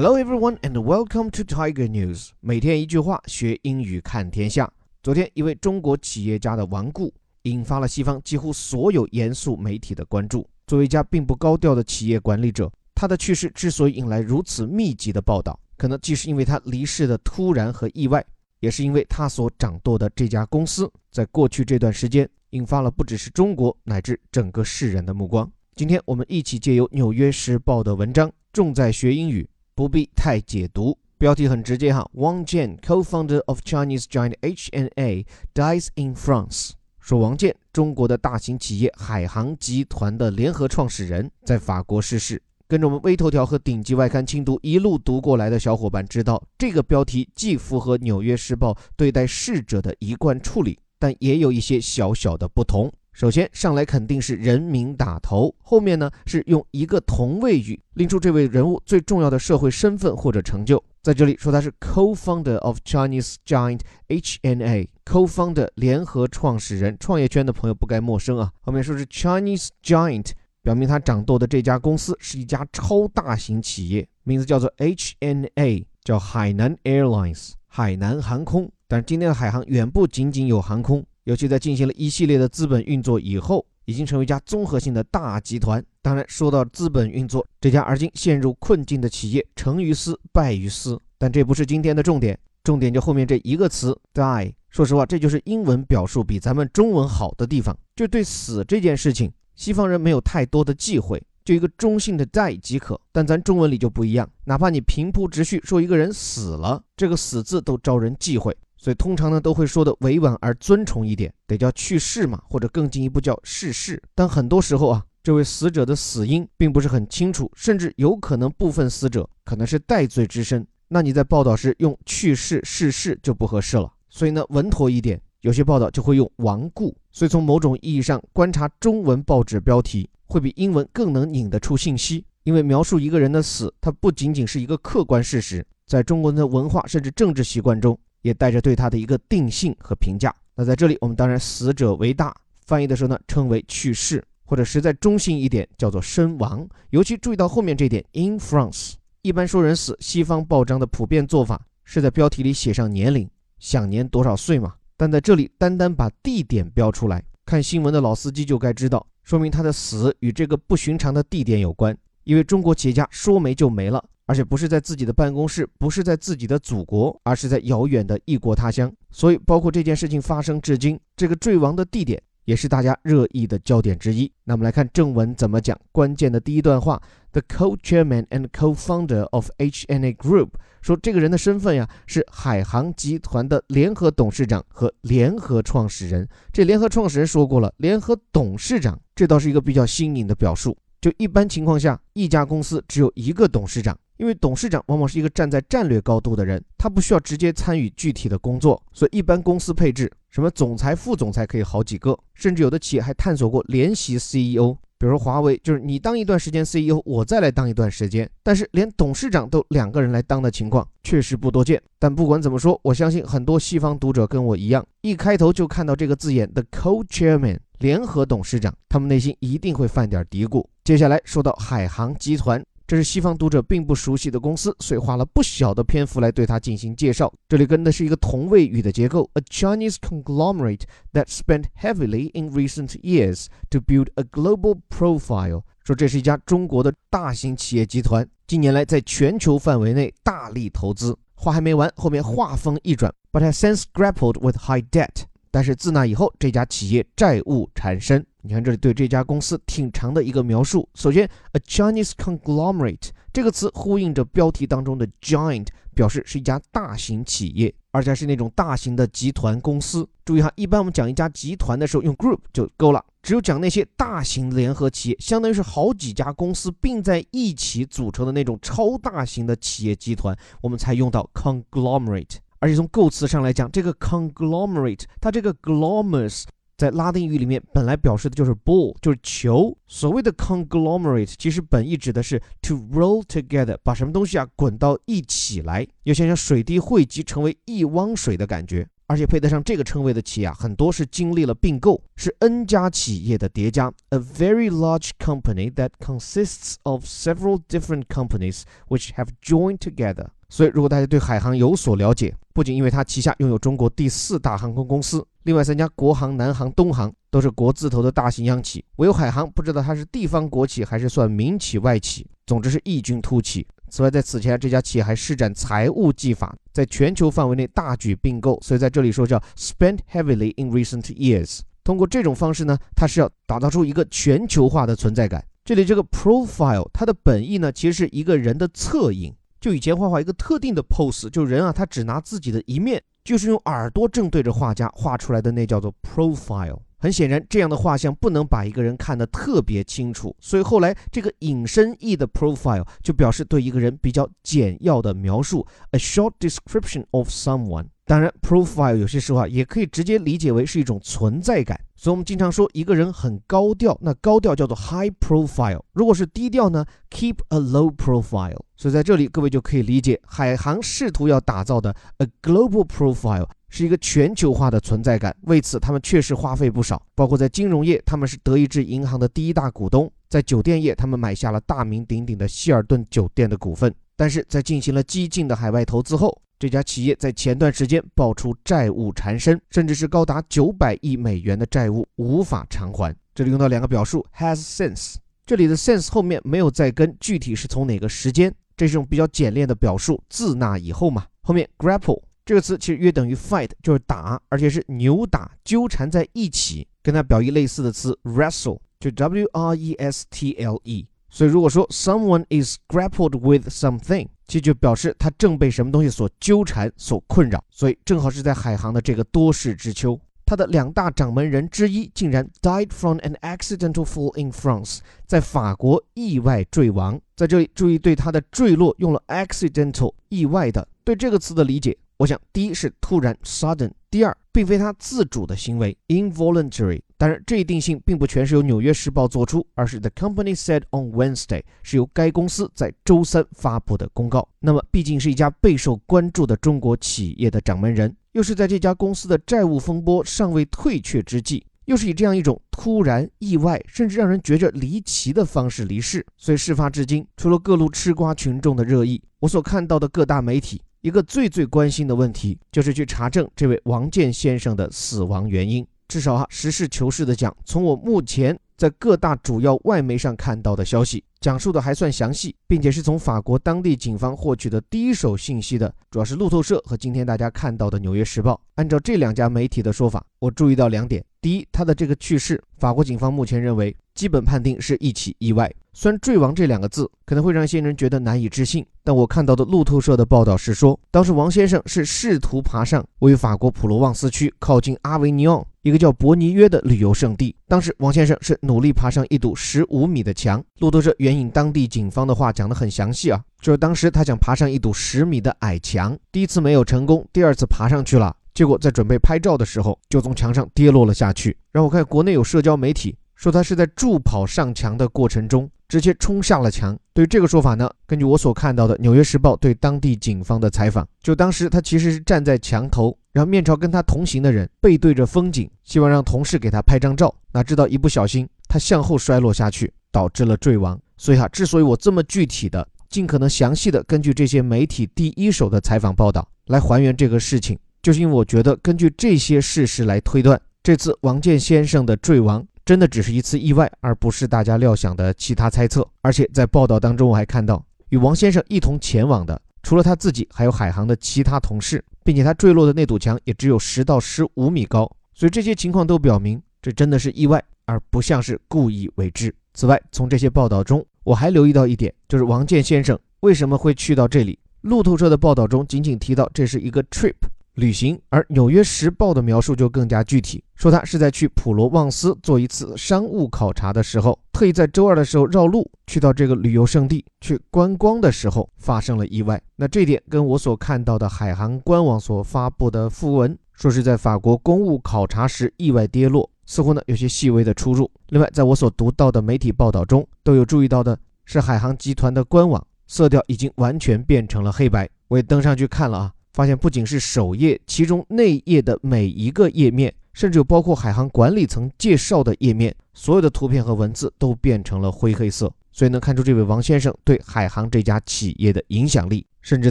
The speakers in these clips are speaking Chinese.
Hello everyone and welcome to Tiger News。每天一句话，学英语看天下。昨天，一位中国企业家的顽固，引发了西方几乎所有严肃媒体的关注。作为一家并不高调的企业管理者，他的去世之所以引来如此密集的报道，可能既是因为他离世的突然和意外，也是因为他所掌舵的这家公司，在过去这段时间，引发了不只是中国乃至整个世人的目光。今天，我们一起借由《纽约时报》的文章，重在学英语。不必太解读，标题很直接哈。Wang Jian, co-founder of Chinese giant HNA, dies in France。说王健，中国的大型企业海航集团的联合创始人，在法国逝世。跟着我们微头条和顶级外刊轻读一路读过来的小伙伴知道，这个标题既符合《纽约时报》对待逝者的一贯处理，但也有一些小小的不同。首先上来肯定是人名打头，后面呢是用一个同位语拎出这位人物最重要的社会身份或者成就。在这里说他是 co-founder of Chinese giant HNA，co-founder 联合创始人，创业圈的朋友不该陌生啊。后面说是 Chinese giant，表明他掌舵的这家公司是一家超大型企业，名字叫做 HNA，叫海南 Airlines，海南航空。但是今天的海航远不仅仅有航空。尤其在进行了一系列的资本运作以后，已经成为一家综合性的大集团。当然，说到资本运作，这家而今陷入困境的企业成于私，败于私。但这不是今天的重点，重点就后面这一个词 die。说实话，这就是英文表述比咱们中文好的地方。就对死这件事情，西方人没有太多的忌讳，就一个中性的 die 即可。但咱中文里就不一样，哪怕你平铺直叙说一个人死了，这个死字都招人忌讳。所以通常呢都会说的委婉而尊崇一点，得叫去世嘛，或者更进一步叫逝世。但很多时候啊，这位死者的死因并不是很清楚，甚至有可能部分死者可能是戴罪之身，那你在报道时用去世、逝世就不合适了。所以呢，稳妥一点，有些报道就会用亡故。所以从某种意义上观察，中文报纸标题会比英文更能引得出信息，因为描述一个人的死，它不仅仅是一个客观事实，在中国人的文化甚至政治习惯中。也带着对他的一个定性和评价。那在这里，我们当然死者为大，翻译的时候呢，称为去世，或者实在中性一点，叫做身亡。尤其注意到后面这点，in France。一般说人死，西方报章的普遍做法是在标题里写上年龄，享年多少岁嘛。但在这里，单单把地点标出来，看新闻的老司机就该知道，说明他的死与这个不寻常的地点有关。因为中国企业家说没就没了。而且不是在自己的办公室，不是在自己的祖国，而是在遥远的异国他乡。所以，包括这件事情发生至今，这个坠亡的地点也是大家热议的焦点之一。那我们来看正文怎么讲。关键的第一段话：The co-chairman and co-founder of HNA Group 说，这个人的身份呀是海航集团的联合董事长和联合创始人。这联合创始人说过了，联合董事长这倒是一个比较新颖的表述。就一般情况下，一家公司只有一个董事长。因为董事长往往是一个站在战略高度的人，他不需要直接参与具体的工作，所以一般公司配置什么总裁、副总裁可以好几个，甚至有的企业还探索过联席 CEO，比如华为，就是你当一段时间 CEO，我再来当一段时间。但是连董事长都两个人来当的情况确实不多见。但不管怎么说，我相信很多西方读者跟我一样，一开头就看到这个字眼 The Co-Chairman 联合董事长，他们内心一定会犯点嘀咕。接下来说到海航集团。这是西方读者并不熟悉的公司，所以花了不小的篇幅来对它进行介绍。这里跟的是一个同位语的结构，a Chinese conglomerate that spent heavily in recent years to build a global profile。说这是一家中国的大型企业集团，近年来在全球范围内大力投资。话还没完，后面话锋一转，but has since grappled with high debt。但是自那以后，这家企业债务缠身。你看这里对这家公司挺长的一个描述。首先，a Chinese conglomerate 这个词呼应着标题当中的 giant，表示是一家大型企业，而且是那种大型的集团公司。注意哈，一般我们讲一家集团的时候用 group 就够了，只有讲那些大型联合企业，相当于是好几家公司并在一起组成的那种超大型的企业集团，我们才用到 conglomerate。而且从构词上来讲，这个 conglomerate 它这个 glomus。在拉丁语里面，本来表示的就是 ball，就是球。所谓的 conglomerate，其实本意指的是 to roll together，把什么东西啊滚到一起来。要想想水滴汇集成为一汪水的感觉。而且配得上这个称谓的企业啊，很多是经历了并购，是 N 家企业的叠加，a very large company that consists of several different companies which have joined together。所以，如果大家对海航有所了解，不仅因为它旗下拥有中国第四大航空公司，另外三家国航、南航、东航都是国字头的大型央企，唯有海航不知道它是地方国企还是算民企外企，总之是异军突起。此外，在此前，这家企业还施展财务技法，在全球范围内大举并购，所以在这里说叫 spent heavily in recent years。通过这种方式呢，它是要打造出一个全球化的存在感。这里这个 profile，它的本意呢，其实是一个人的侧影。就以前画画一个特定的 pose，就人啊，他只拿自己的一面，就是用耳朵正对着画家画出来的，那叫做 profile。很显然，这样的画像不能把一个人看得特别清楚，所以后来这个引申义的 profile 就表示对一个人比较简要的描述，a short description of someone。当然，profile 有些时候啊也可以直接理解为是一种存在感，所以我们经常说一个人很高调，那高调叫做 high profile。如果是低调呢，keep a low profile。所以在这里各位就可以理解，海航试图要打造的 a global profile。是一个全球化的存在感，为此他们确实花费不少，包括在金融业，他们是德意志银行的第一大股东；在酒店业，他们买下了大名鼎鼎的希尔顿酒店的股份。但是在进行了激进的海外投资后，这家企业在前段时间爆出债务缠身，甚至是高达九百亿美元的债务无法偿还。这里用到两个表述，has since，这里的 since 后面没有再跟具体是从哪个时间，这是种比较简练的表述，自那以后嘛。后面 grapple。这个词其实约等于 fight，就是打，而且是扭打、纠缠在一起。跟它表意类似的词 wrestle，就 w r e s t l e。所以如果说 someone is grappled with something，其实就表示他正被什么东西所纠缠、所困扰。所以正好是在海航的这个多事之秋，他的两大掌门人之一竟然 died from an accidental fall in France，在法国意外坠亡。在这里注意对他的坠落用了 accidental，意外的。对这个词的理解。我想，第一是突然 （sudden），第二，并非他自主的行为 （involuntary）。当然，这一定性并不全是由《纽约时报》做出，而是 The company said on Wednesday，是由该公司在周三发布的公告。那么，毕竟是一家备受关注的中国企业的掌门人，又是在这家公司的债务风波尚未退却之际，又是以这样一种突然、意外，甚至让人觉着离奇的方式离世。所以，事发至今，除了各路吃瓜群众的热议，我所看到的各大媒体。一个最最关心的问题，就是去查证这位王健先生的死亡原因。至少啊，实事求是的讲，从我目前在各大主要外媒上看到的消息，讲述的还算详细，并且是从法国当地警方获取的第一手信息的，主要是路透社和今天大家看到的《纽约时报》。按照这两家媒体的说法，我注意到两点：第一，他的这个去世，法国警方目前认为基本判定是一起意外。虽然“坠亡”这两个字可能会让一些人觉得难以置信，但我看到的路透社的报道是说，当时王先生是试图爬上位于法国普罗旺斯区靠近阿维尼昂一个叫伯尼约的旅游胜地。当时王先生是努力爬上一堵十五米的墙。路透社援引当地警方的话讲得很详细啊，就是当时他想爬上一堵十米的矮墙，第一次没有成功，第二次爬上去了，结果在准备拍照的时候就从墙上跌落了下去。然后我看国内有社交媒体说他是在助跑上墙的过程中。直接冲下了墙。对于这个说法呢，根据我所看到的《纽约时报》对当地警方的采访，就当时他其实是站在墙头，然后面朝跟他同行的人，背对着风景，希望让同事给他拍张照。哪知道一不小心，他向后摔落下去，导致了坠亡。所以哈，之所以我这么具体的、尽可能详细的根据这些媒体第一手的采访报道来还原这个事情，就是因为我觉得根据这些事实来推断，这次王健先生的坠亡。真的只是一次意外，而不是大家料想的其他猜测。而且在报道当中，我还看到与王先生一同前往的，除了他自己，还有海航的其他同事，并且他坠落的那堵墙也只有十到十五米高。所以这些情况都表明，这真的是意外，而不像是故意为之。此外，从这些报道中，我还留意到一点，就是王健先生为什么会去到这里。路透社的报道中仅仅提到这是一个 trip。旅行，而《纽约时报》的描述就更加具体，说他是在去普罗旺斯做一次商务考察的时候，特意在周二的时候绕路去到这个旅游胜地去观光的时候发生了意外。那这点跟我所看到的海航官网所发布的附文说是在法国公务考察时意外跌落，似乎呢有些细微的出入。另外，在我所读到的媒体报道中，都有注意到的是海航集团的官网色调已经完全变成了黑白。我也登上去看了啊。发现不仅是首页，其中内页的每一个页面，甚至有包括海航管理层介绍的页面，所有的图片和文字都变成了灰黑色。所以能看出这位王先生对海航这家企业的影响力。甚至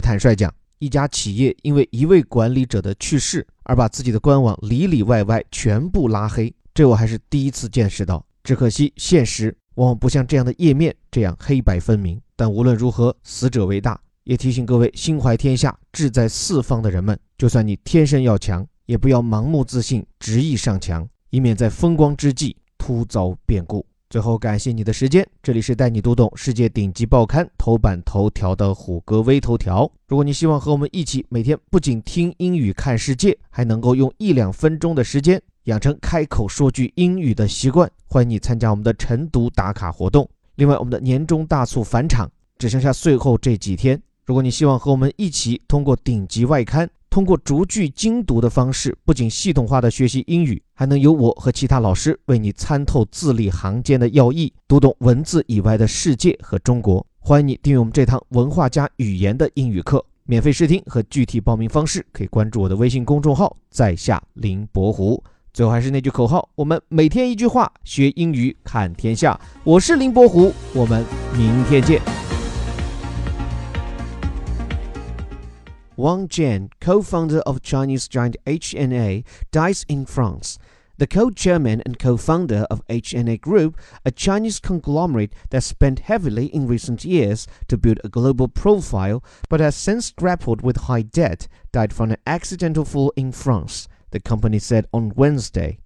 坦率讲，一家企业因为一位管理者的去世而把自己的官网里里外外全部拉黑，这我还是第一次见识到。只可惜现实往往不像这样的页面这样黑白分明。但无论如何，死者为大，也提醒各位心怀天下、志在四方的人们，就算你天生要强，也不要盲目自信、执意上强，以免在风光之际突遭变故。最后，感谢你的时间。这里是带你读懂世界顶级报刊头版头条的虎哥微头条。如果你希望和我们一起每天不仅听英语看世界，还能够用一两分钟的时间养成开口说句英语的习惯，欢迎你参加我们的晨读打卡活动。另外，我们的年终大促返场只剩下最后这几天。如果你希望和我们一起通过顶级外刊。通过逐句精读的方式，不仅系统化的学习英语，还能由我和其他老师为你参透字里行间的要义，读懂文字以外的世界和中国。欢迎你订阅我们这堂文化加语言的英语课，免费试听和具体报名方式可以关注我的微信公众号“在下林伯虎”。最后还是那句口号：我们每天一句话，学英语看天下。我是林伯虎，我们明天见。Wang Jian, co-founder of Chinese giant HNA, dies in France. The co-chairman and co-founder of HNA Group, a Chinese conglomerate that spent heavily in recent years to build a global profile but has since grappled with high debt, died from an accidental fall in France, the company said on Wednesday.